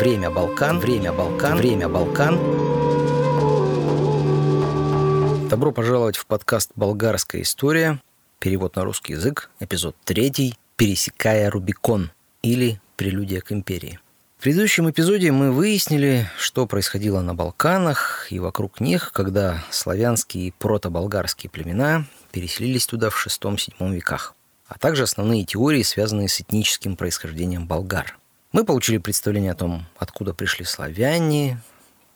Время Балкан. Время Балкан. Время Балкан. Добро пожаловать в подкаст «Болгарская история». Перевод на русский язык. Эпизод третий. «Пересекая Рубикон» или «Прелюдия к империи». В предыдущем эпизоде мы выяснили, что происходило на Балканах и вокруг них, когда славянские и протоболгарские племена переселились туда в VI-VII веках, а также основные теории, связанные с этническим происхождением болгар. Мы получили представление о том, откуда пришли славяне,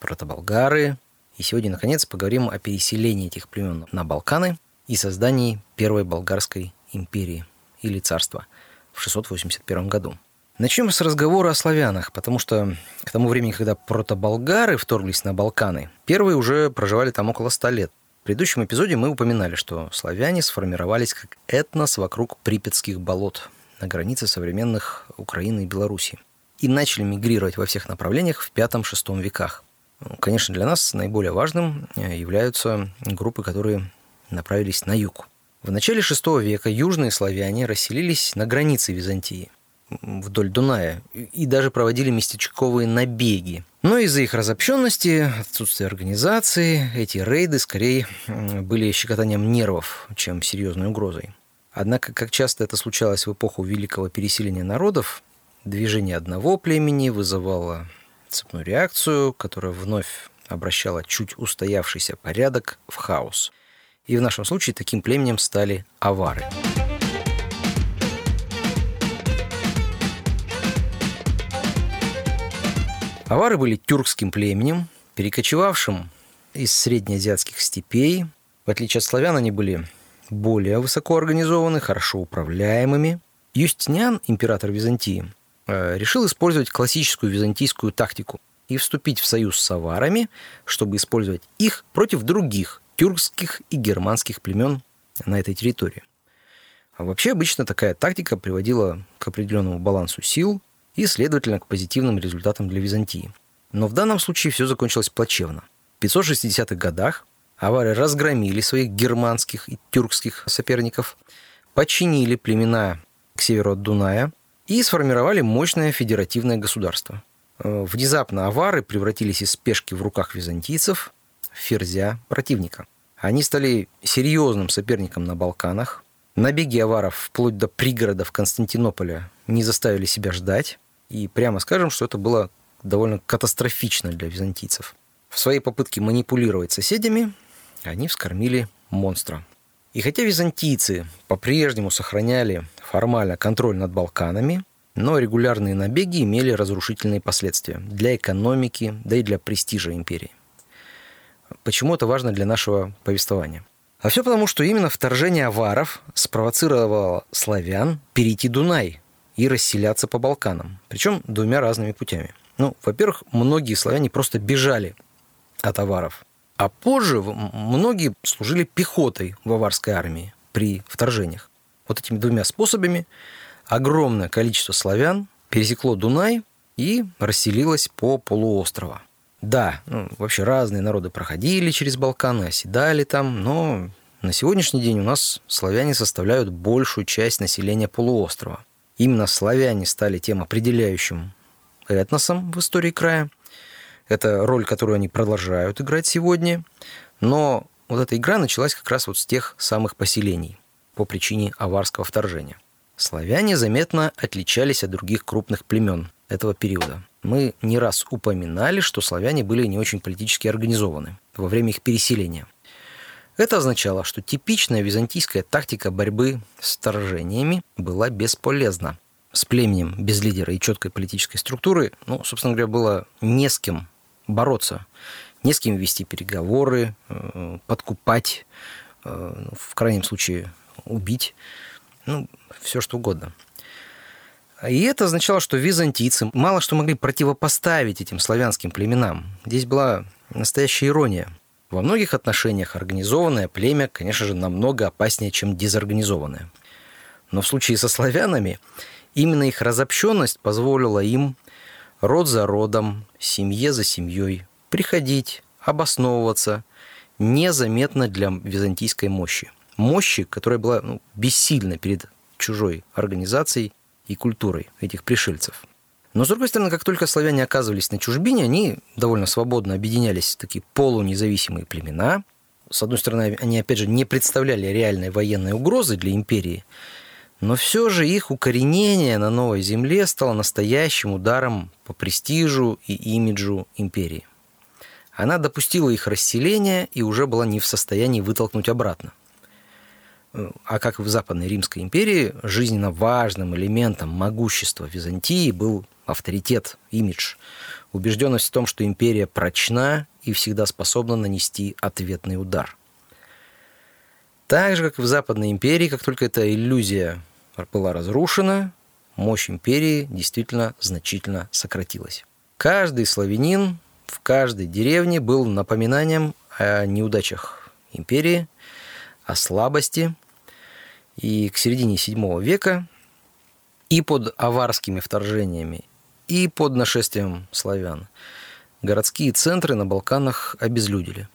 протоболгары, и сегодня, наконец, поговорим о переселении этих племен на Балканы и создании Первой Болгарской империи или царства в 681 году. Начнем с разговора о славянах, потому что к тому времени, когда протоболгары вторглись на Балканы, первые уже проживали там около ста лет. В предыдущем эпизоде мы упоминали, что славяне сформировались как этнос вокруг Припятских болот на границе современных Украины и Белоруссии и начали мигрировать во всех направлениях в V-VI веках. Ну, конечно, для нас наиболее важным э, являются группы, которые направились на юг. В начале VI века южные славяне расселились на границе Византии – вдоль Дуная и даже проводили местечковые набеги. Но из-за их разобщенности, отсутствия организации, эти рейды скорее были щекотанием нервов, чем серьезной угрозой. Однако, как часто это случалось в эпоху великого переселения народов, движение одного племени вызывало цепную реакцию, которая вновь обращала чуть устоявшийся порядок в хаос. И в нашем случае таким племенем стали авары. Авары были тюркским племенем, перекочевавшим из среднеазиатских степей. В отличие от славян, они были более высоко организованы, хорошо управляемыми. Юстиниан, император Византии, э, решил использовать классическую византийскую тактику и вступить в союз с аварами, чтобы использовать их против других тюркских и германских племен на этой территории. А вообще обычно такая тактика приводила к определенному балансу сил и, следовательно, к позитивным результатам для Византии. Но в данном случае все закончилось плачевно. В 560-х годах авары разгромили своих германских и тюркских соперников, подчинили племена к северу от Дуная и сформировали мощное федеративное государство. Э, внезапно авары превратились из спешки в руках византийцев в ферзя противника. Они стали серьезным соперником на Балканах. Набеги аваров вплоть до пригородов Константинополя не заставили себя ждать. И прямо скажем, что это было довольно катастрофично для византийцев. В своей попытке манипулировать соседями они вскормили монстра. И хотя византийцы по-прежнему сохраняли формально контроль над Балканами, но регулярные набеги имели разрушительные последствия для экономики, да и для престижа империи. Почему это важно для нашего повествования? А все потому, что именно вторжение аваров спровоцировало славян перейти Дунай и расселяться по Балканам. Причем двумя разными путями. Ну, во-первых, многие славяне просто бежали от аваров. А позже многие служили пехотой в аварской армии при вторжениях. Вот этими двумя способами огромное количество славян пересекло Дунай и расселилось по полуострова. Да, ну, вообще разные народы проходили через Балканы, оседали там, но на сегодняшний день у нас славяне составляют большую часть населения полуострова. Именно славяне стали тем определяющим этносом в истории края. Это роль, которую они продолжают играть сегодня. Но вот эта игра началась как раз вот с тех самых поселений по причине аварского вторжения. Славяне заметно отличались от других крупных племен этого периода. Мы не раз упоминали, что славяне были не очень политически организованы во время их переселения. Это означало, что типичная византийская тактика борьбы с вторжениями была бесполезна. С племенем без лидера и четкой политической структуры, ну, собственно говоря, было не с кем бороться, не с кем вести переговоры, э, подкупать, э, ну, в крайнем случае убить, ну, все что угодно. И это означало, что византийцы мало что могли противопоставить этим славянским племенам. Здесь была настоящая ирония – во многих отношениях организованное племя, конечно же, намного опаснее, чем дезорганизованное. Но в случае со славянами именно их разобщенность позволила им род за родом, семье за семьей приходить, обосновываться незаметно для византийской мощи. Мощи, которая была ну, бессильна перед чужой организацией и культурой этих пришельцев. Но, с другой стороны, как только славяне оказывались на чужбине, они довольно свободно объединялись в такие полунезависимые племена. С одной стороны, они, опять же, не представляли реальной военной угрозы для империи, но все же их укоренение на новой земле стало настоящим ударом по престижу и имиджу империи. Она допустила их расселение и уже была не в состоянии вытолкнуть обратно. А как в Западной Римской империи, жизненно важным элементом могущества Византии был авторитет, имидж, убежденность в том, что империя прочна и всегда способна нанести ответный удар. Так же, как и в Западной империи, как только эта иллюзия была разрушена, мощь империи действительно значительно сократилась. Каждый славянин в каждой деревне был напоминанием о неудачах империи, о слабости. И к середине VII века и под аварскими вторжениями, и под нашествием славян городские центры на Балканах обезлюдили.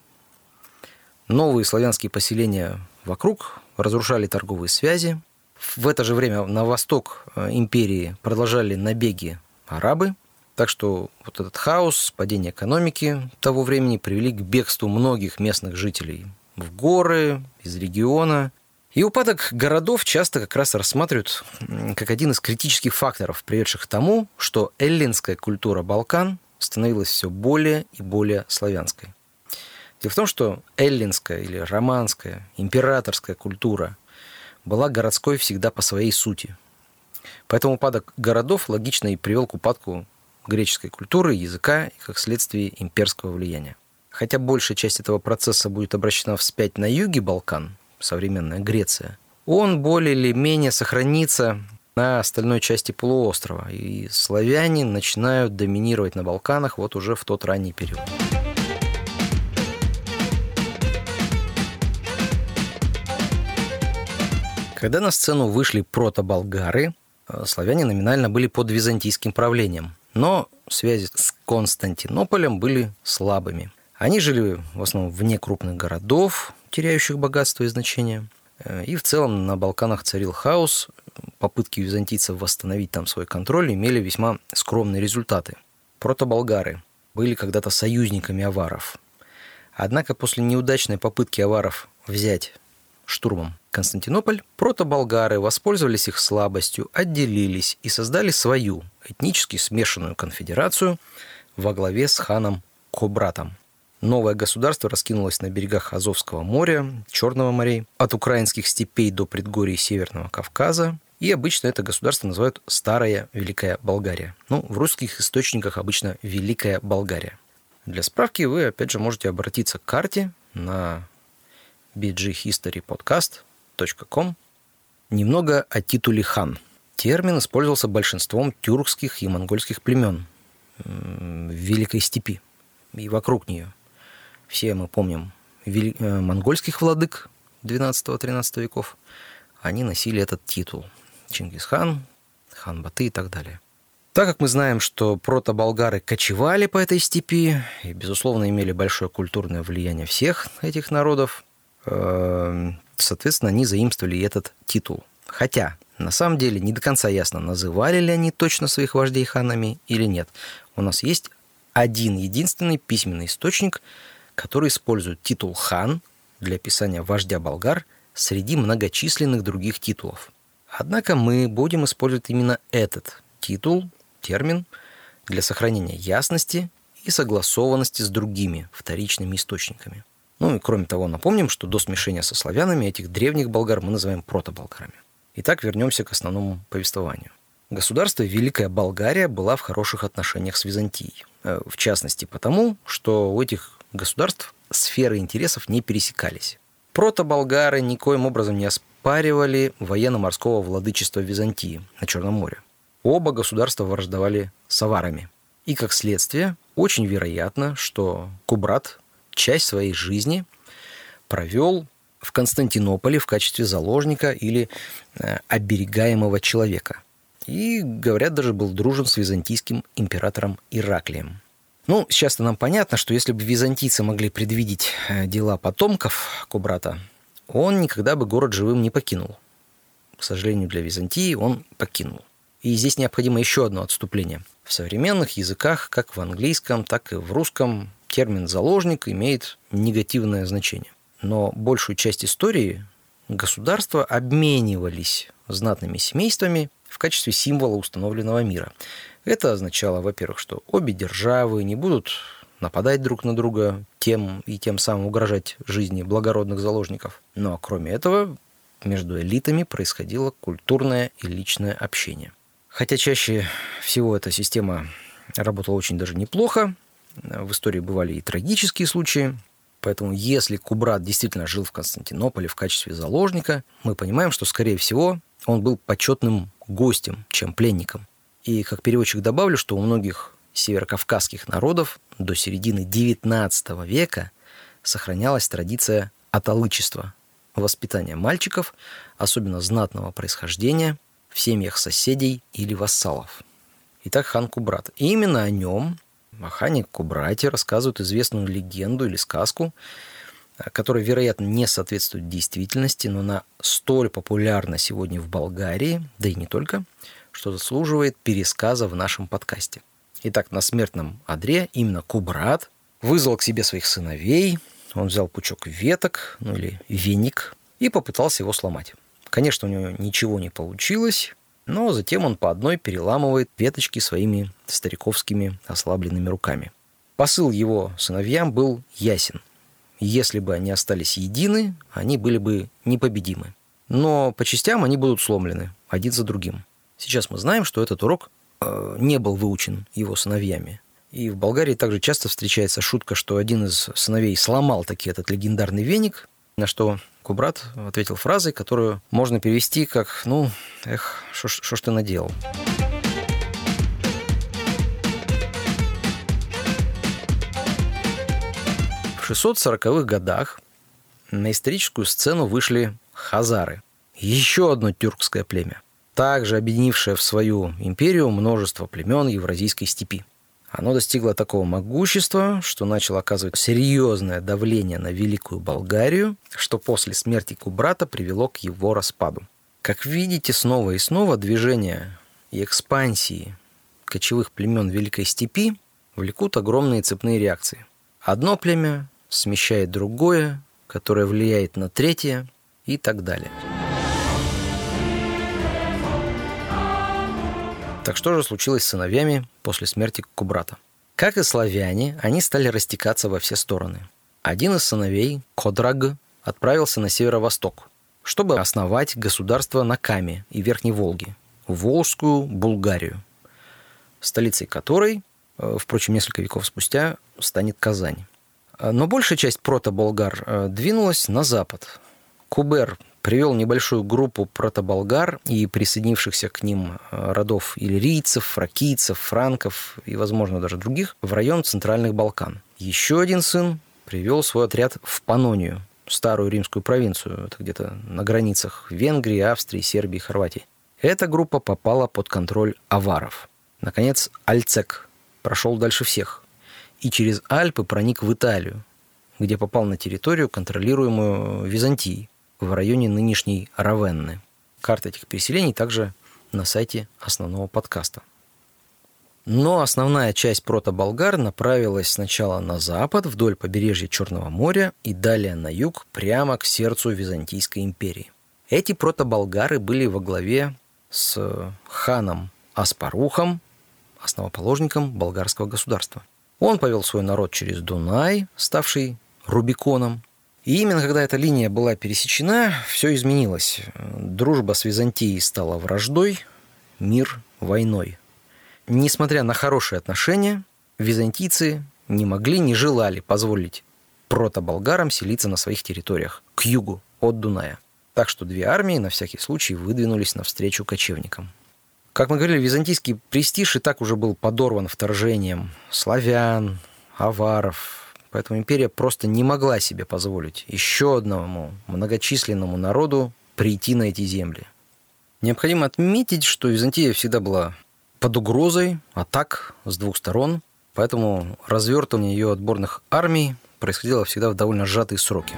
Новые славянские поселения вокруг разрушали торговые связи. В это же время на восток э, империи продолжали набеги арабы – так что вот этот хаос, падение экономики того времени привели к бегству многих местных жителей в горы, из региона. И упадок городов часто как раз рассматривают как один из критических факторов, приведших к тому, что эллинская культура Балкан становилась все более и более славянской. Дело в том, что эллинская или романская, императорская культура была городской всегда по своей сути. Поэтому упадок городов логично и привел к упадку греческой культуры, языка и, как следствие, имперского влияния. Хотя большая часть этого процесса будет обращена вспять на юге Балкан, современная Греция, он более или менее сохранится на остальной части полуострова, и славяне начинают доминировать на Балканах вот уже в тот ранний период. Когда на сцену вышли протоболгары, э, славяне номинально были под византийским правлением. Но связи с Константинополем были слабыми. Они жили в основном вне крупных городов, теряющих богатство и значение. Э, и в целом на Балканах царил хаос. Попытки византийцев восстановить там свой контроль имели весьма скромные результаты. Протоболгары были когда-то союзниками аваров. Однако после неудачной попытки аваров взять штурмом Константинополь, протоболгары воспользовались их слабостью, отделились и создали свою этнически смешанную конфедерацию во главе с ханом Кобратом. Новое государство раскинулось на берегах Азовского моря, Черного морей, от украинских степей до предгорий Северного Кавказа, и обычно это государство называют Старая Великая Болгария. Ну, в русских источниках обычно Великая Болгария. Для справки вы, опять же, можете обратиться к карте на bghistorypodcast.com. Немного о титуле хан. Термин использовался большинством тюркских и монгольских племен в Великой Степи и вокруг нее. Все мы помним э, монгольских владык 12-13 веков. Они носили этот титул. Чингисхан, хан Баты и так далее. Так как мы знаем, что протоболгары кочевали по этой степи и, безусловно, имели большое культурное влияние всех этих народов, Эм, соответственно, они заимствовали этот титул. Хотя, на самом деле, не до конца ясно, называли ли они точно своих вождей ханами или нет. У нас есть один единственный письменный источник, который использует титул хан для описания вождя болгар среди многочисленных других титулов. Однако мы будем использовать именно этот титул, термин, для сохранения ясности и согласованности с другими вторичными источниками. Ну и кроме того, напомним, что до смешения со славянами этих древних болгар мы называем протоболгарами. Итак, вернемся к основному повествованию. Государство Великая Болгария была в хороших отношениях с Византией. Э, в частности, потому, что у этих государств сферы интересов не пересекались. Протоболгары никоим образом не оспаривали военно-морского владычества Византии на Черном море. Оба государства враждовали с аварами. И, как следствие, очень вероятно, что Кубрат часть своей жизни провел в Константинополе в качестве заложника или э, оберегаемого человека. И, говорят, даже был дружен с византийским императором Ираклием. Ну, сейчас-то нам понятно, что если бы византийцы могли предвидеть э, дела потомков Кубрата, он никогда бы город живым не покинул. К сожалению, для Византии он покинул. И здесь необходимо еще одно отступление. В современных языках, как в английском, так и в русском, термин «заложник» имеет негативное значение. Но большую часть истории государства обменивались знатными семействами в качестве символа установленного мира. Это означало, во-первых, что обе державы не будут нападать друг на друга, тем и тем самым угрожать жизни благородных заложников. Но кроме этого, между элитами происходило культурное и личное общение. Хотя чаще всего эта система работала очень даже неплохо, в истории бывали и трагические случаи, Поэтому если Кубрат действительно жил в Константинополе в качестве заложника, мы понимаем, что, скорее всего, он был почетным гостем, чем пленником. И как переводчик добавлю, что у многих северокавказских народов до середины XIX века сохранялась традиция аталычества, воспитания мальчиков, особенно знатного происхождения, в семьях соседей или вассалов. Итак, хан Кубрат. И именно о нем Махани Кубрати рассказывают известную легенду или сказку, э, которая, вероятно, не соответствует действительности, но она столь популярна сегодня в Болгарии, да и не только, что заслуживает пересказа в нашем подкасте. Итак, на смертном одре именно Кубрат вызвал к себе своих сыновей, он взял пучок веток, ну или веник, и попытался его сломать. Конечно, у него ничего не получилось, но затем он по одной переламывает веточки своими стариковскими ослабленными руками. Посыл его сыновьям был ясен. Если бы они остались едины, они были бы непобедимы. Но по частям они будут сломлены один за другим. Сейчас мы знаем, что этот урок э, не был выучен его сыновьями. И в Болгарии также часто встречается шутка, что один из сыновей сломал таки этот легендарный веник, на что Кубрат ответил фразой, которую можно перевести как «ну, эх, что ж ты наделал?» В 640-х годах на историческую сцену вышли хазары, еще одно тюркское племя, также объединившее в свою империю множество племен Евразийской степи. Оно достигло такого могущества, что начало оказывать серьезное давление на Великую Болгарию, что после смерти Кубрата привело к его распаду. Как видите, снова и снова движение и экспансии кочевых племен Великой Степи влекут огромные цепные реакции. Одно племя смещает другое, которое влияет на третье и так далее. Так что же случилось с сыновьями после смерти Кубрата? Как и славяне, они стали растекаться во все стороны. Один из сыновей, Кодраг, отправился на северо-восток, чтобы основать государство на Каме и Верхней Волге, Волжскую Булгарию, столицей которой, э, впрочем, несколько веков спустя, станет Казань. Но большая часть прото-болгар э, двинулась на запад. Кубер привел небольшую группу протоболгар и присоединившихся к ним э, родов иллирийцев, фракийцев, франков и, возможно, даже других в район Центральных Балкан. Еще один сын привел свой отряд в Панонию, старую римскую провинцию, это где-то на границах Венгрии, Австрии, Сербии, Хорватии. Эта группа попала под контроль аваров. Наконец, Альцек прошел дальше всех и через Альпы проник в Италию, где попал на территорию, контролируемую Византией в районе нынешней Равенны. Карта этих переселений также на сайте основного подкаста. Но основная часть прото-болгар направилась сначала на запад, вдоль побережья Черного моря, и далее на юг, прямо к сердцу Византийской империи. Эти прото-болгары были во главе с ханом Аспарухом, основоположником болгарского государства. Он повел свой народ через Дунай, ставший Рубиконом, и именно когда эта линия была пересечена, все изменилось. Дружба с Византией стала враждой, мир – войной. Несмотря на хорошие отношения, византийцы не могли, не желали позволить прото-болгарам селиться на своих территориях, к югу от Дуная. Так что две армии на всякий случай выдвинулись навстречу кочевникам. Как мы говорили, византийский престиж и так уже был подорван вторжением славян, аваров, Поэтому империя просто не могла себе позволить еще одному многочисленному народу прийти на эти земли. Необходимо отметить, что Византия всегда была под угрозой атак с двух сторон, поэтому развертывание ее отборных армий происходило всегда в довольно сжатые сроки.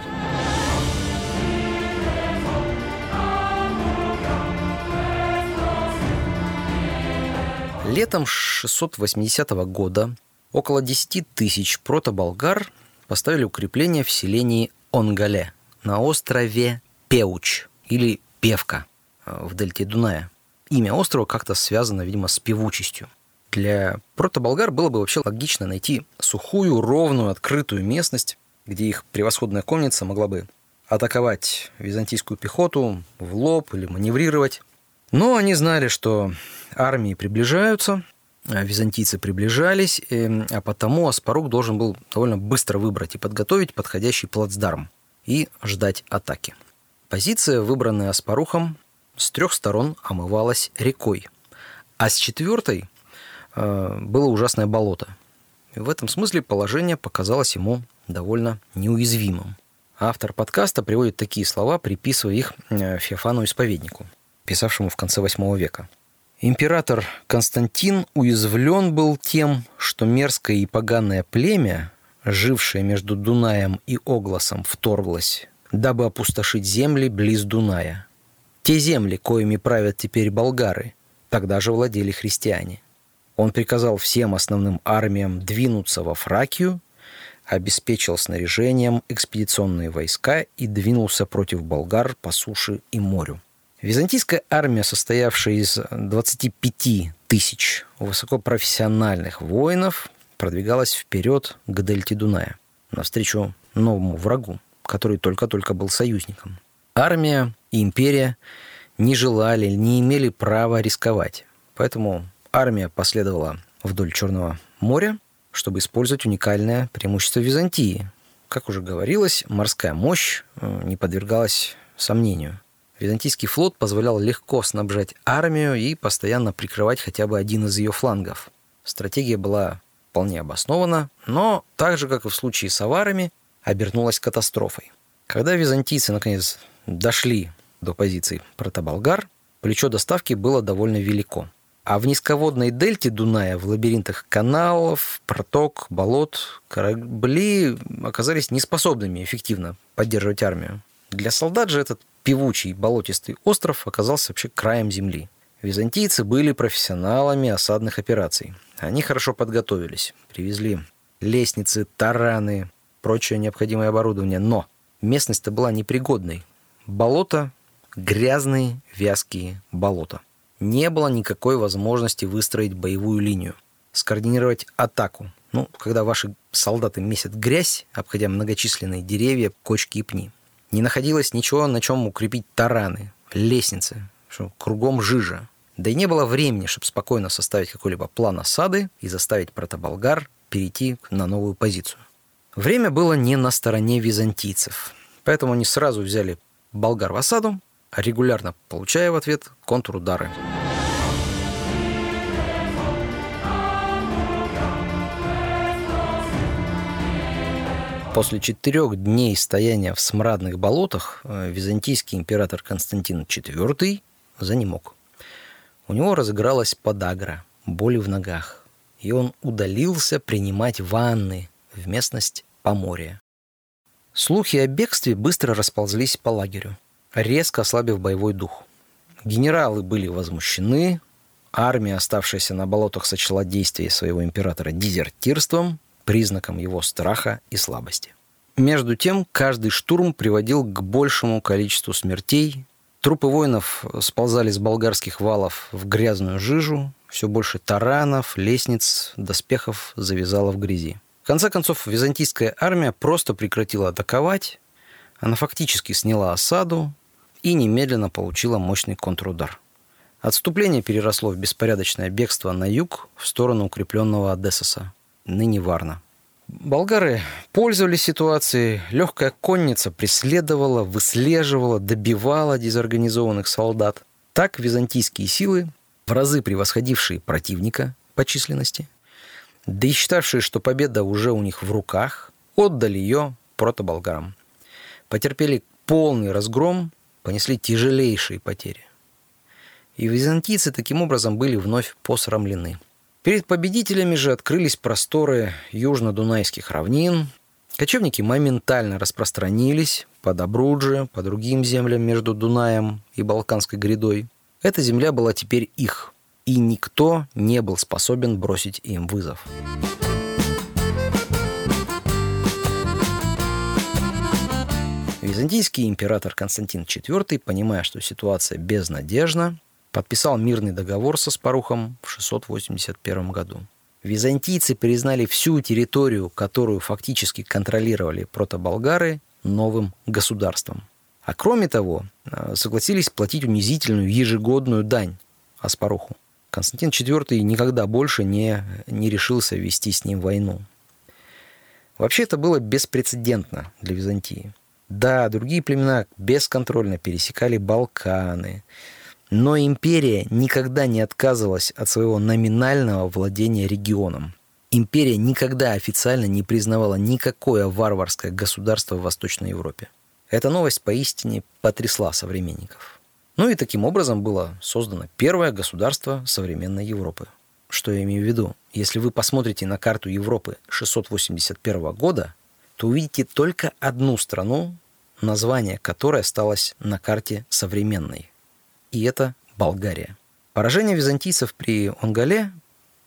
Летом 680 года около 10 тысяч протоболгар поставили укрепление в селении Онгале на острове Пеуч или Певка э, в дельте Дуная. Имя острова как-то связано, видимо, с певучестью. Для протоболгар было бы вообще логично найти сухую, ровную, открытую местность, где их превосходная конница могла бы атаковать византийскую пехоту в лоб или маневрировать. Но они знали, что армии приближаются, византийцы приближались, эм, а потому Аспарук должен был довольно быстро выбрать и подготовить подходящий плацдарм и ждать атаки. Позиция, выбранная Аспарухом, с трех сторон омывалась рекой, а с четвертой э, было ужасное болото. И в этом смысле положение показалось ему довольно неуязвимым. Автор подкаста приводит такие слова, приписывая их э, Феофану-исповеднику, писавшему в конце VIII века. Император Константин уязвлен был тем, что мерзкое и поганое племя, жившее между Дунаем и Огласом, вторглось, дабы опустошить земли близ Дуная. Те земли, коими правят теперь болгары, тогда же владели христиане. Он приказал всем основным армиям двинуться во Фракию обеспечил снаряжением экспедиционные войска и двинулся против болгар по суше и морю. Византийская армия, состоявшая из 25 тысяч высокопрофессиональных воинов, продвигалась вперед к дельте Дуная, навстречу новому врагу, который только-только был союзником. Армия и империя не желали, не имели права рисковать. Поэтому армия последовала вдоль Черного моря, чтобы использовать уникальное преимущество Византии. Как уже говорилось, морская мощь э, не подвергалась сомнению. Византийский флот позволял легко снабжать армию и постоянно прикрывать хотя бы один из ее флангов. Стратегия была вполне обоснована, но так же, как и в случае с аварами, обернулась катастрофой. Когда византийцы наконец дошли до позиций протоболгар, плечо доставки было довольно велико – а в низководной дельте Дуная, в лабиринтах каналов, проток, болот, корабли оказались неспособными эффективно поддерживать армию. Для солдат же этот певучий болотистый остров оказался вообще краем земли. Византийцы были профессионалами осадных операций. Они хорошо подготовились, привезли лестницы, тараны, прочее необходимое оборудование, но местность-то была непригодной. Болото, грязные, вязкие болота – не было никакой возможности выстроить боевую линию, скоординировать атаку. Ну, когда ваши солдаты месят грязь, обходя многочисленные деревья, кочки и пни. Не находилось ничего, на чем укрепить тараны, лестницы, что кругом жижа. Да и не было времени, чтобы спокойно составить какой-либо план осады и заставить протоболгар перейти на новую позицию. Время было не на стороне византийцев, поэтому они сразу взяли болгар в осаду, регулярно получая в ответ контрудары. После четырех дней стояния в смрадных болотах э, византийский император Константин IV занемог. У него разыгралась подагра, боли в ногах, и он удалился принимать ванны в местность Поморья. Слухи о бегстве быстро расползлись по лагерю резко ослабив боевой дух. Генералы были возмущены, армия, оставшаяся на болотах, сочла действия своего императора дезертирством, признаком его страха и слабости. Между тем, каждый штурм приводил к большему количеству смертей. Трупы воинов сползали с болгарских валов в грязную жижу, все больше таранов, лестниц, доспехов завязало в грязи. В конце концов, византийская армия просто прекратила атаковать, она фактически сняла осаду, и немедленно получила мощный контрудар. Отступление переросло в беспорядочное бегство на юг в сторону укрепленного Одессоса, ныне Варна. Болгары пользовались ситуацией, легкая конница преследовала, выслеживала, добивала дезорганизованных солдат. Так византийские силы, в разы превосходившие противника по численности, да и считавшие, что победа уже у них в руках, отдали ее протоболгарам. Потерпели полный разгром понесли тяжелейшие потери. И византийцы таким образом были вновь посрамлены. Перед победителями же открылись просторы южно-дунайских равнин. Кочевники моментально распространились по Добрудже, по другим землям между Дунаем и Балканской грядой. Эта земля была теперь их. и никто не был способен бросить им вызов. Византийский император Константин IV, понимая, что ситуация безнадежна, подписал мирный договор со Спарухом в 681 году. Византийцы признали всю территорию, которую фактически контролировали протоболгары, новым государством. А кроме того, э, согласились платить унизительную ежегодную дань Аспаруху. Константин IV никогда больше не, не решился вести с ним войну. Вообще это было беспрецедентно для Византии. Да, другие племена бесконтрольно пересекали Балканы, но империя никогда не отказывалась от своего номинального владения регионом. Империя никогда официально не признавала никакое варварское государство в Восточной Европе. Эта новость поистине потрясла современников. Ну и таким образом было создано первое государство современной Европы. Что я имею в виду? Если вы посмотрите на карту Европы 681 года, то увидите только одну страну, название которой осталось на карте современной. И это Болгария. Поражение византийцев при Онгале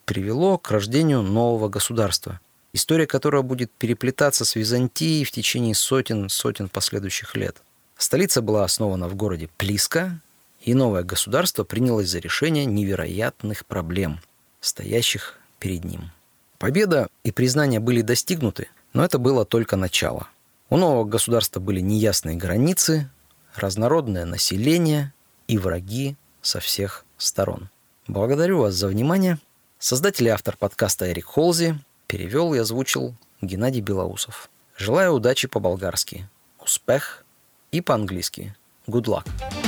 привело к рождению нового государства, история которого будет переплетаться с Византией в течение сотен-сотен последующих лет. Столица была основана в городе Плиска, и новое государство принялось за решение невероятных проблем, стоящих перед ним. Победа и признание были достигнуты, но это было только начало. У нового государства были неясные границы, разнородное население и враги со всех сторон. Благодарю вас за внимание. Создатель и автор подкаста Эрик Холзи перевел и озвучил Геннадий Белоусов. Желаю удачи по-болгарски, успех и по-английски. Good luck!